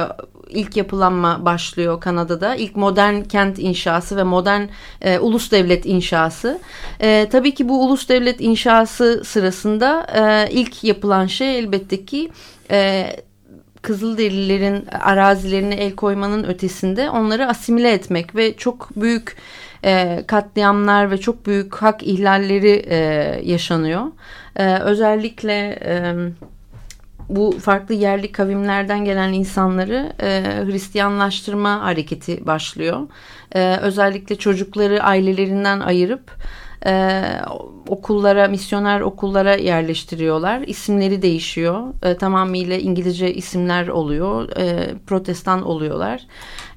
ilk yapılanma başlıyor Kanada'da. İlk modern kent inşası ve modern e, ulus devlet inşası. E, tabii ki bu ulus devlet inşası sırasında e, ilk yapılan şey elbette ki e, Kızılderililerin arazilerine el koymanın ötesinde onları asimile etmek ve çok büyük e, katliamlar ve çok büyük hak ihlalleri e, yaşanıyor. E, özellikle e, bu farklı yerli kavimlerden gelen insanları e, Hristiyanlaştırma hareketi başlıyor. E, özellikle çocukları ailelerinden ayırıp e, okullara, misyoner okullara yerleştiriyorlar. İsimleri değişiyor. E, tamamıyla İngilizce isimler oluyor. E, protestan oluyorlar.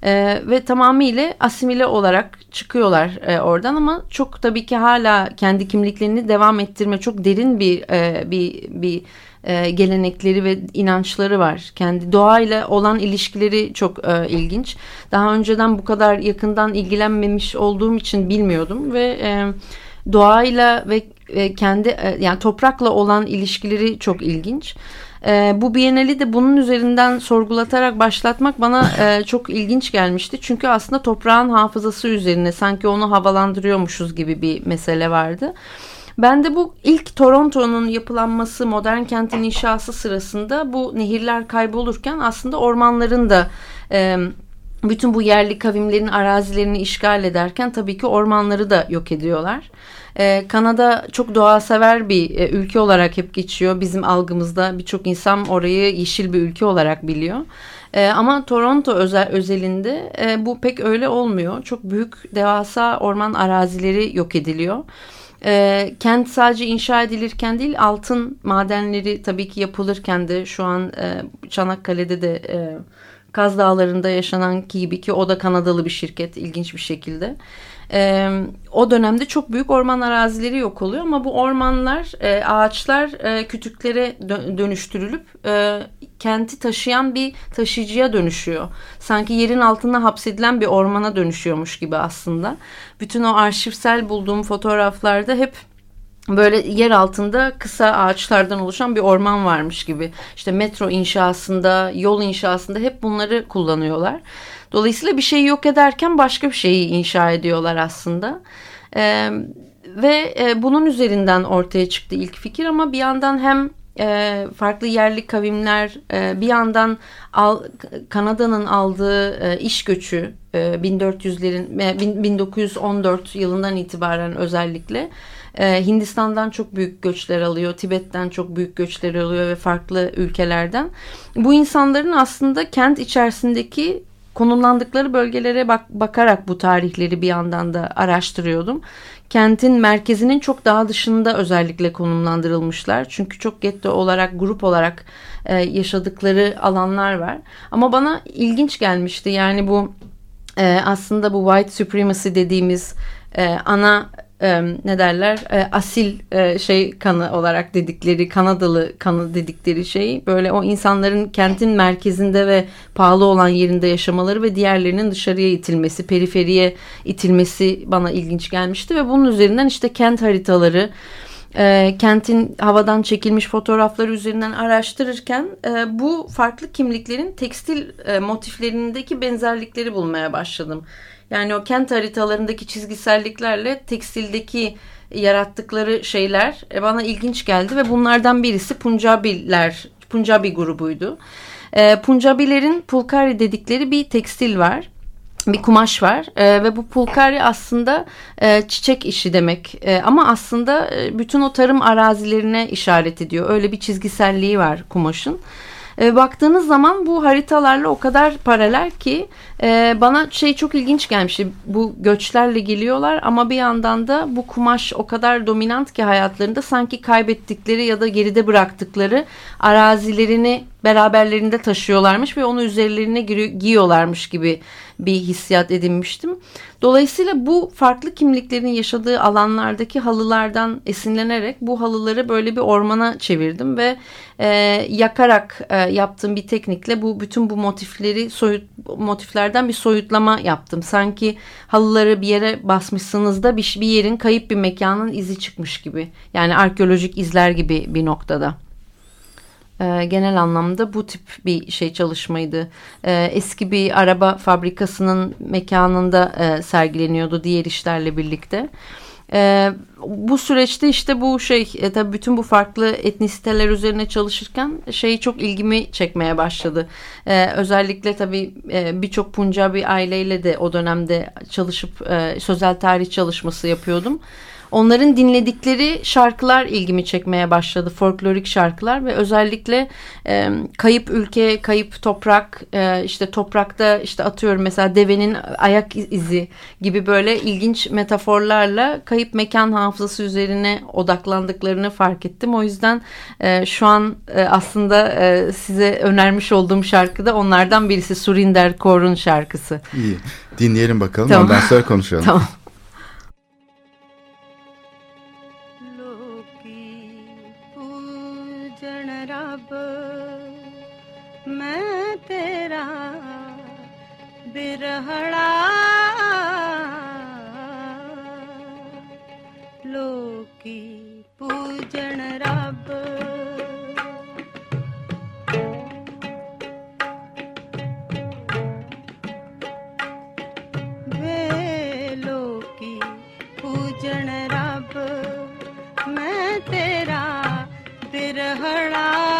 E, ve tamamıyla asimile olarak çıkıyorlar e, oradan ama çok tabii ki hala kendi kimliklerini devam ettirme çok derin bir e, bir bir e, gelenekleri ve inançları var. Kendi doğayla olan ilişkileri çok e, ilginç. Daha önceden bu kadar yakından ilgilenmemiş olduğum için bilmiyordum ve e, doğayla ve e, kendi e, yani toprakla olan ilişkileri çok ilginç. E, bu Biennale'i de bunun üzerinden sorgulatarak başlatmak bana e, çok ilginç gelmişti. Çünkü aslında toprağın hafızası üzerine sanki onu havalandırıyormuşuz gibi bir mesele vardı. Ben de bu ilk Toronto'nun yapılanması, modern kentin inşası sırasında bu nehirler kaybolurken aslında ormanların da e, bütün bu yerli kavimlerin arazilerini işgal ederken tabii ki ormanları da yok ediyorlar. Ee, Kanada çok doğa sever bir e, ülke olarak hep geçiyor. Bizim algımızda birçok insan orayı yeşil bir ülke olarak biliyor. Ee, ama Toronto özel özelinde e, bu pek öyle olmuyor. Çok büyük devasa orman arazileri yok ediliyor. E, kent sadece inşa edilirken değil altın madenleri tabii ki yapılırken de şu an e, Çanakkale'de de e, Kaz Dağları'nda yaşanan gibi ki o da Kanadalı bir şirket ilginç bir şekilde. E, o dönemde çok büyük orman arazileri yok oluyor ama bu ormanlar, e, ağaçlar e, kütüklere dönüştürülüp e, kenti taşıyan bir taşıyıcıya dönüşüyor. Sanki yerin altında hapsedilen bir ormana dönüşüyormuş gibi aslında. Bütün o arşivsel bulduğum fotoğraflarda hep böyle yer altında kısa ağaçlardan oluşan bir orman varmış gibi. İşte metro inşasında, yol inşasında hep bunları kullanıyorlar. Dolayısıyla bir şeyi yok ederken başka bir şeyi inşa ediyorlar aslında. Ee, ve e, bunun üzerinden ortaya çıktı ilk fikir ama bir yandan hem e, farklı yerli kavimler e, bir yandan Kanada'nın aldığı e, iş göçü e, 1400'lerin e, 1914 yılından itibaren özellikle e, Hindistan'dan çok büyük göçler alıyor, Tibet'ten çok büyük göçler alıyor ve farklı ülkelerden. Bu insanların aslında kent içerisindeki konumlandıkları bölgelere bak bakarak bu tarihleri bir yandan da araştırıyordum. Kentin merkezinin çok daha dışında özellikle konumlandırılmışlar. Çünkü çok getto olarak, grup olarak e, yaşadıkları alanlar var. Ama bana ilginç gelmişti. Yani bu e, aslında bu white supremacy dediğimiz e, ana e, ne derler e, asil e, şey kanı olarak dedikleri Kanadalı kanı dedikleri şey böyle o insanların kentin merkezinde ve pahalı olan yerinde yaşamaları ve diğerlerinin dışarıya itilmesi periferiye itilmesi bana ilginç gelmişti ve bunun üzerinden işte kent haritaları e, kentin havadan çekilmiş fotoğrafları üzerinden araştırırken e, bu farklı kimliklerin tekstil e, motiflerindeki benzerlikleri bulmaya başladım. Yani o kent haritalarındaki çizgiselliklerle tekstildeki yarattıkları şeyler e, bana ilginç geldi ve bunlardan birisi Punjabiler, Punjabi grubuydu. E, Punjabilerin pulkari dedikleri bir tekstil var bir kumaş var e, ve bu pulkari aslında e, çiçek işi demek e, ama aslında e, bütün o tarım arazilerine işaret ediyor öyle bir çizgiselliği var kumaşın. E, baktığınız zaman bu haritalarla o kadar paralel ki e, bana şey çok ilginç gelmişti. Bu göçlerle geliyorlar ama bir yandan da bu kumaş o kadar dominant ki hayatlarında sanki kaybettikleri ya da geride bıraktıkları arazilerini beraberlerinde taşıyorlarmış ve onu üzerlerine giyiyorlarmış gibi bir hissiyat edinmiştim. Dolayısıyla bu farklı kimliklerin yaşadığı alanlardaki halılardan esinlenerek bu halıları böyle bir ormana çevirdim ve e, yakarak e, yaptığım bir teknikle bu bütün bu motifleri soyut motiflerden bir soyutlama yaptım. Sanki halıları bir yere basmışsınız da bir, bir yerin kayıp bir mekanın izi çıkmış gibi. Yani arkeolojik izler gibi bir noktada e, genel anlamda bu tip bir şey çalışmaydı. E, eski bir araba fabrikasının mekanında e, sergileniyordu diğer işlerle birlikte. E, bu süreçte işte bu şey e, tabii bütün bu farklı etnisiteler üzerine çalışırken şey çok ilgimi çekmeye başladı. E, özellikle tabii e, birçok Punjabi aileyle de o dönemde çalışıp e, sözel tarih çalışması yapıyordum. Onların dinledikleri şarkılar ilgimi çekmeye başladı. Folklorik şarkılar ve özellikle e, kayıp ülke, kayıp toprak, e, işte toprakta işte atıyorum mesela devenin ayak izi gibi böyle ilginç metaforlarla kayıp mekan hafızası üzerine odaklandıklarını fark ettim. O yüzden e, şu an e, aslında e, size önermiş olduğum şarkı da onlardan birisi Surinder Kaur'un şarkısı. İyi. Dinleyelim bakalım tamam. ondan sonra konuşalım. tamam. बिरहड़ा। लोकी पूजन रब। वे लोकी पूजन रब मैं तेरा बिरहड़ा।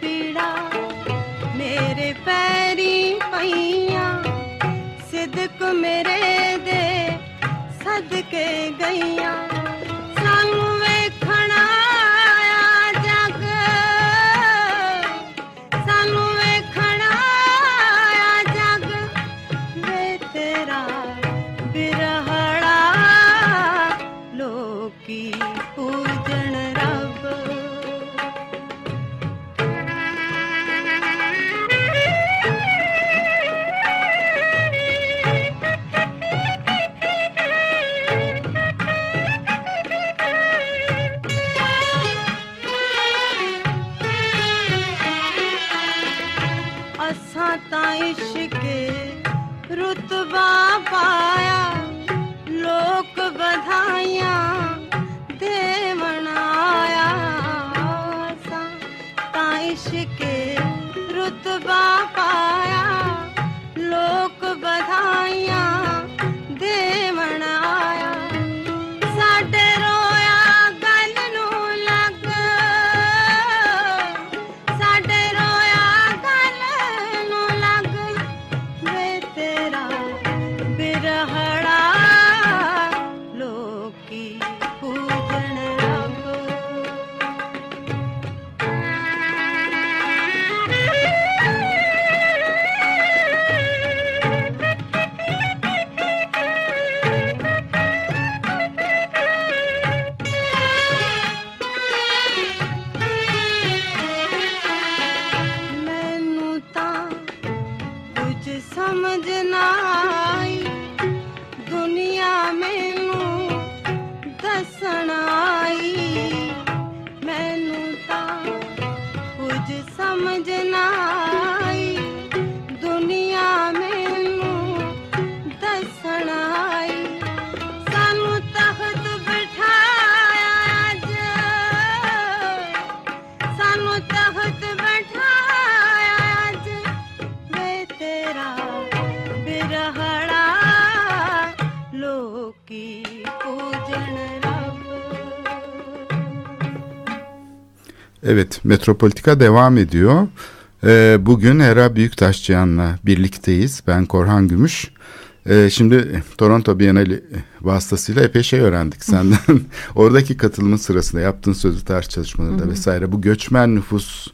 पीड़ा मेरे पैरी पैया सिदक मेरे दे सदके गईया Evet, Metropolitika devam ediyor. Ee, bugün Hera Büyüktaşçıyan'la birlikteyiz. Ben Korhan Gümüş. Ee, şimdi Toronto Bienali vasıtasıyla epey şey öğrendik senden. Oradaki katılımın sırasında yaptığın sözlü tarih çalışmalarında vesaire. Bu göçmen nüfus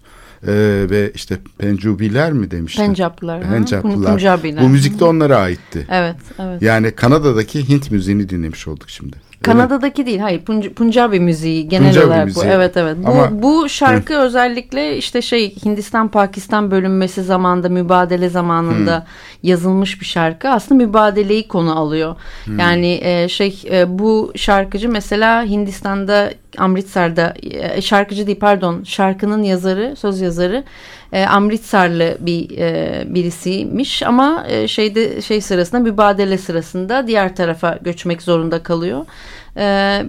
e, ve işte Pencubiler mi demiştin? Pencaplılar. Pencaplılar. Punjabiler. Bu müzik de onlara aitti. Evet, evet. Yani Kanada'daki Hint müziğini dinlemiş olduk şimdi. Kanada'daki değil, hayır Punj- Punjabi müziği genel Punjabi olarak müziği. bu. Evet, evet. Bu Ama- bu şarkı özellikle işte şey Hindistan Pakistan bölünmesi zamanında mübadele zamanında yazılmış bir şarkı. Aslında mübadeleyi konu alıyor. Yani e, şey e, bu şarkıcı mesela Hindistan'da Amritsar'da e, şarkıcı değil pardon şarkının yazarı söz yazarı e, Amritsarlı bir e, birisiymiş ama e, şeyde şey sırasında mübadele sırasında diğer tarafa göçmek zorunda kalıyor. E,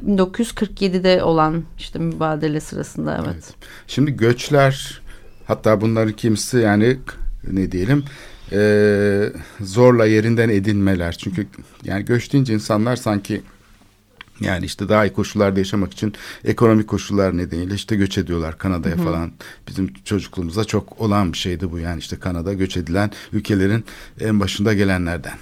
1947'de olan işte mübadele sırasında evet. Şimdi göçler hatta bunların kimisi yani ne diyelim e, zorla yerinden edinmeler. Çünkü yani göç deyince insanlar sanki yani işte daha iyi koşullarda yaşamak için ekonomik koşullar nedeniyle işte göç ediyorlar Kanada'ya falan. Bizim çocukluğumuzda çok olan bir şeydi bu yani işte Kanada göç edilen ülkelerin en başında gelenlerden.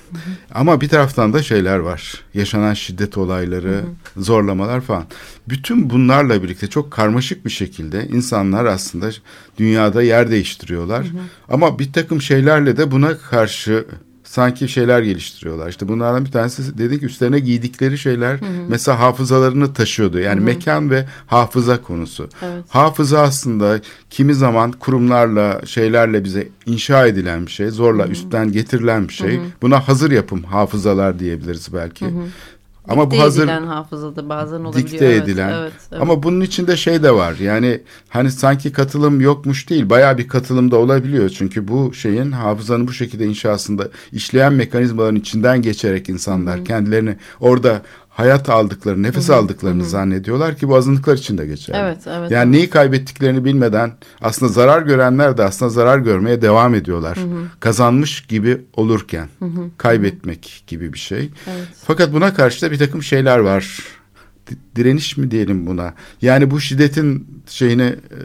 Ama bir taraftan da şeyler var. Yaşanan şiddet olayları, zorlamalar falan. Bütün bunlarla birlikte çok karmaşık bir şekilde insanlar aslında dünyada yer değiştiriyorlar. Ama bir takım şeylerle de buna karşı sanki şeyler geliştiriyorlar. İşte bunlardan bir tanesi dedik üstlerine giydikleri şeyler mesela hafızalarını taşıyordu. Yani mekan ve hafıza konusu. Evet. Hafıza aslında kimi zaman kurumlarla şeylerle bize inşa edilen bir şey, zorla üstten getirilen bir şey. Buna hazır yapım hafızalar diyebiliriz belki. Ama Dikte bu hazır edilen hafızada bazen olabiliyor. dikte evet, edilen. Evet, evet. Ama bunun içinde şey de var. Yani hani sanki katılım yokmuş değil. Bayağı bir katılım da olabiliyor. Çünkü bu şeyin hafızanın bu şekilde inşasında işleyen mekanizmaların içinden geçerek insanlar kendilerini orada hayat aldıkları, nefes aldıklarını zannediyorlar ki bu azınlıklar için de geçerli. Evet, evet, Yani neyi kaybettiklerini bilmeden aslında zarar görenler de aslında zarar görmeye devam ediyorlar. Kazanmış gibi olurken kaybetmek gibi bir şey. Fakat buna karşı da bir takım şeyler var. Di- Direniş mi diyelim buna? Yani bu şiddetin şeyini e,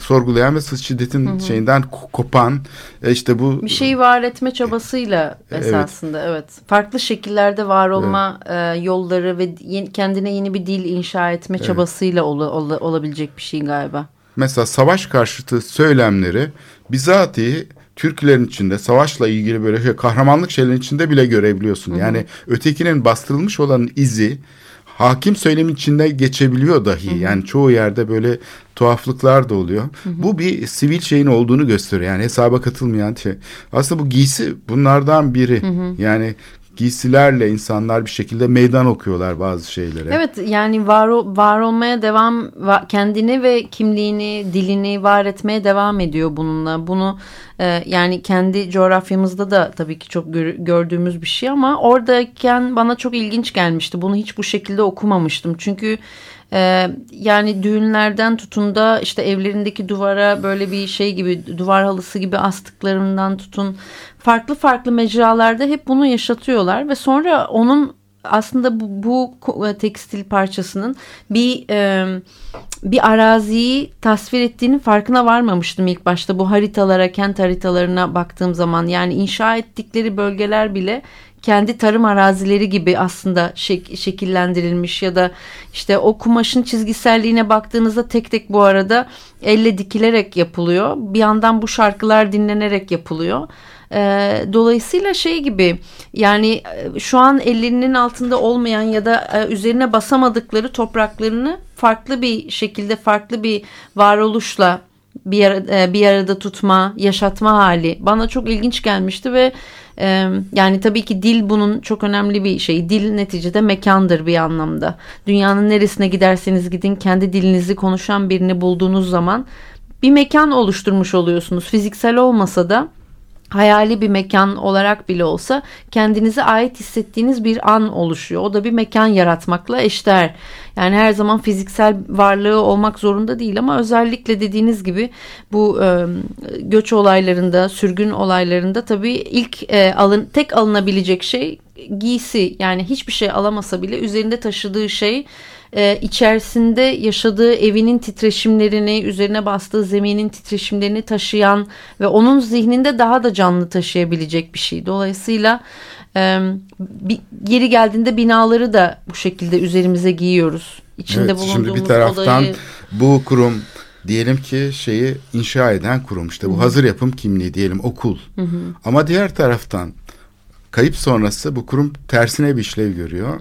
sorgulayan ve şiddetin şeyinden ko- kopan e, işte bu bir şeyi var etme çabasıyla Evet. esasında evet. Farklı şekillerde var olma e, yolları ve yeni- kendine yeni bir dil inşa etme çabasıyla ola- ola- olabilecek bir şey galiba. mesela savaş karşıtı söylemleri bizatihi Türklerin içinde savaşla ilgili böyle şey, kahramanlık şeylerin içinde bile görebiliyorsun. Yani ötekinin bastırılmış olan izi hakim söylemin içinde geçebiliyor dahi. Yani çoğu yerde böyle tuhaflıklar da oluyor. Bu bir sivil şeyin olduğunu gösteriyor. Yani hesaba katılmayan şey. Aslında bu giysi bunlardan biri. Yani giysilerle insanlar bir şekilde meydan okuyorlar bazı şeylere. Evet yani var var olmaya devam va- kendini ve kimliğini, dilini var etmeye devam ediyor bununla. Bunu e, yani kendi coğrafyamızda da tabii ki çok gör- gördüğümüz bir şey ama oradayken bana çok ilginç gelmişti. Bunu hiç bu şekilde okumamıştım. Çünkü e, yani düğünlerden tutun da işte evlerindeki duvara böyle bir şey gibi duvar halısı gibi astıklarından tutun. Farklı farklı mecralarda hep bunu yaşatıyorlar ve sonra onun aslında bu, bu ko- tekstil parçasının bir e, bir araziyi tasvir ettiğinin farkına varmamıştım ilk başta. Bu haritalara kent haritalarına baktığım zaman yani inşa ettikleri bölgeler bile kendi tarım arazileri gibi aslında şek- şekillendirilmiş ya da işte o kumaşın çizgiselliğine baktığınızda tek tek bu arada elle dikilerek yapılıyor. Bir yandan bu şarkılar dinlenerek yapılıyor. Ee, dolayısıyla şey gibi yani e, şu an ellerinin altında olmayan ya da e, üzerine basamadıkları topraklarını farklı bir şekilde farklı bir varoluşla bir, ara- e, bir arada tutma, yaşatma hali bana çok ilginç gelmişti ve e, yani tabii ki dil bunun çok önemli bir şey. Dil neticede mekandır bir anlamda. Dünyanın neresine giderseniz gidin kendi dilinizi konuşan birini bulduğunuz zaman bir mekan oluşturmuş oluyorsunuz. Fiziksel olmasa da hayali bir mekan olarak bile olsa kendinize ait hissettiğiniz bir an oluşuyor. O da bir mekan yaratmakla eşdeğer. Yani her zaman fiziksel varlığı olmak zorunda değil ama özellikle dediğiniz gibi bu e, göç olaylarında, sürgün olaylarında tabii ilk e, alın tek alınabilecek şey giysi. Yani hiçbir şey alamasa bile üzerinde taşıdığı şey e, içerisinde yaşadığı evinin titreşimlerini, üzerine bastığı zeminin titreşimlerini taşıyan ve onun zihninde daha da canlı taşıyabilecek bir şey. Dolayısıyla e, bir, geri geldiğinde binaları da bu şekilde üzerimize giyiyoruz. İçinde Evet, bulunduğumuz şimdi bir taraftan odayı bu kurum diyelim ki şeyi inşa eden kurum işte bu hazır yapım kimliği diyelim okul. Ama diğer taraftan kayıp sonrası bu kurum tersine bir işlev görüyor.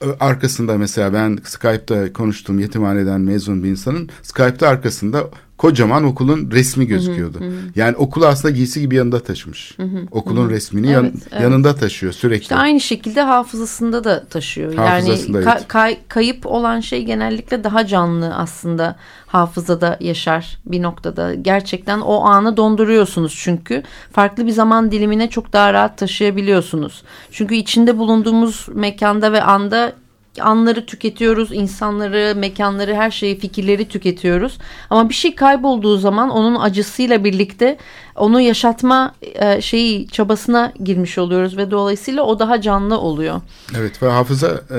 Ö- Arkasında mesela ben Skype'da konuştuğum yetimhaneden mezun bir insanın Skype'da arkasında kocaman okulun resmi gözüküyordu. Yani okulu aslında giysi gibi yanında taşımış. Okulun resmini yan- Evet, evet. yanında taşıyor sürekli. İşte aynı şekilde hafızasında da taşıyor. Hafızasında, yani ka- evet. kay- kayıp olan şey genellikle daha canlı aslında hafızada yaşar bir noktada. Gerçekten o anı donduruyorsunuz çünkü farklı bir zaman dilimine çok daha rahat taşıyabiliyorsunuz. Çünkü içinde bulunduğumuz mekanda ve anda anları tüketiyoruz, insanları, mekanları, her şeyi, fikirleri tüketiyoruz. Ama bir şey kaybolduğu zaman onun acısıyla birlikte onu yaşatma e, şeyi çabasına girmiş oluyoruz ve dolayısıyla o daha canlı oluyor. Evet ve hafıza e,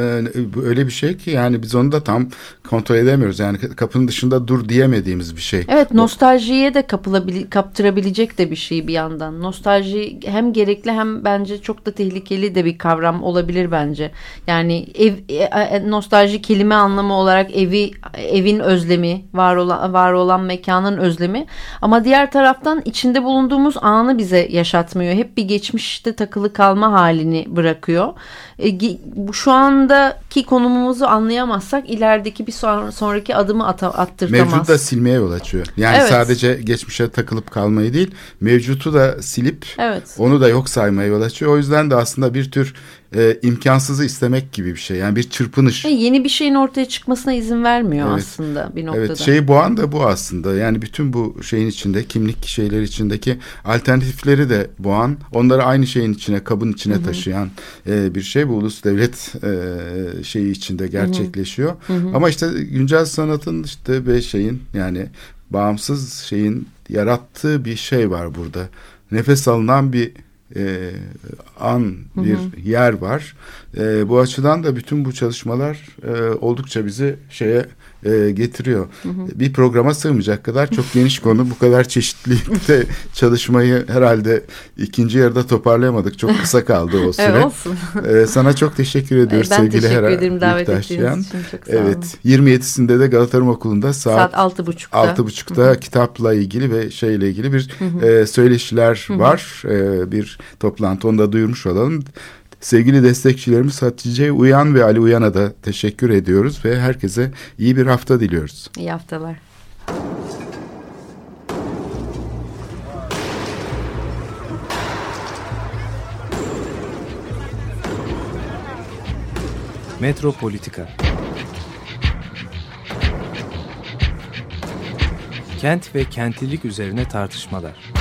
öyle bir şey ki yani biz onu da tam kontrol edemiyoruz. Yani kapının dışında dur diyemediğimiz bir şey. Evet nostaljiye de kapılabil- kaptırabilecek de bir şey bir yandan. Nostalji hem gerekli hem bence çok da tehlikeli de bir kavram olabilir bence. Yani ev e, e, nostalji kelime anlamı olarak evi evin özlemi, var olan var olan mekanın özlemi ama diğer taraftan içinde bulunduğumuz anı bize yaşatmıyor. Hep bir geçmişte takılı kalma halini bırakıyor. E, şu andaki konumumuzu anlayamazsak ilerideki bir son- sonraki adımı ata- attırtamaz. Mevcutu da silmeye yol açıyor. Yani Evet. sadece geçmişe takılıp kalmayı değil, mevcutu da silip Evet. onu da yok saymaya yol açıyor. O yüzden de aslında bir tür e, imkansızı istemek gibi bir şey. Yani bir çırpınış. E, yeni bir şeyin ortaya çıkmasına izin vermiyor Evet. aslında bir noktada. Evet şey boğan da bu aslında. Yani bütün bu şeyin içinde kimlik şeyler içindeki alternatifleri de boğan, onları aynı şeyin içine, kabın içine taşıyan e, bir şey. Bu ulus devlet e, şeyi içinde gerçekleşiyor. Ama işte güncel sanatın işte ve şeyin yani bağımsız şeyin yarattığı bir şey var burada. Nefes alınan bir e, an, bir yer var. E, bu açıdan da bütün bu çalışmalar e, oldukça bizi şeye e, getiriyor. Bir programa sığmayacak kadar çok geniş konu, bu kadar çeşitlilikte çalışmayı herhalde ikinci yarıda toparlayamadık. Çok kısa kaldı o süre. Evet, olsun. E, sana çok teşekkür ediyoruz ben sevgili teşekkür Hera ederim davet ettiğiniz için. Çok sağ olun. Evet, 27'sinde de Galata Rum Okulu'nda Saat saat altı buçukta. altı buçukta kitapla ilgili ve şeyle ilgili bir e, söyleşiler var. E, bir toplantı onu da duyurmuş olalım. Sevgili destekçilerimiz Hatice Uyan ve Ali Uyan'a da teşekkür ediyoruz ve herkese iyi bir hafta diliyoruz. İyi haftalar. Metropolitika Kent ve kentlilik üzerine tartışmalar.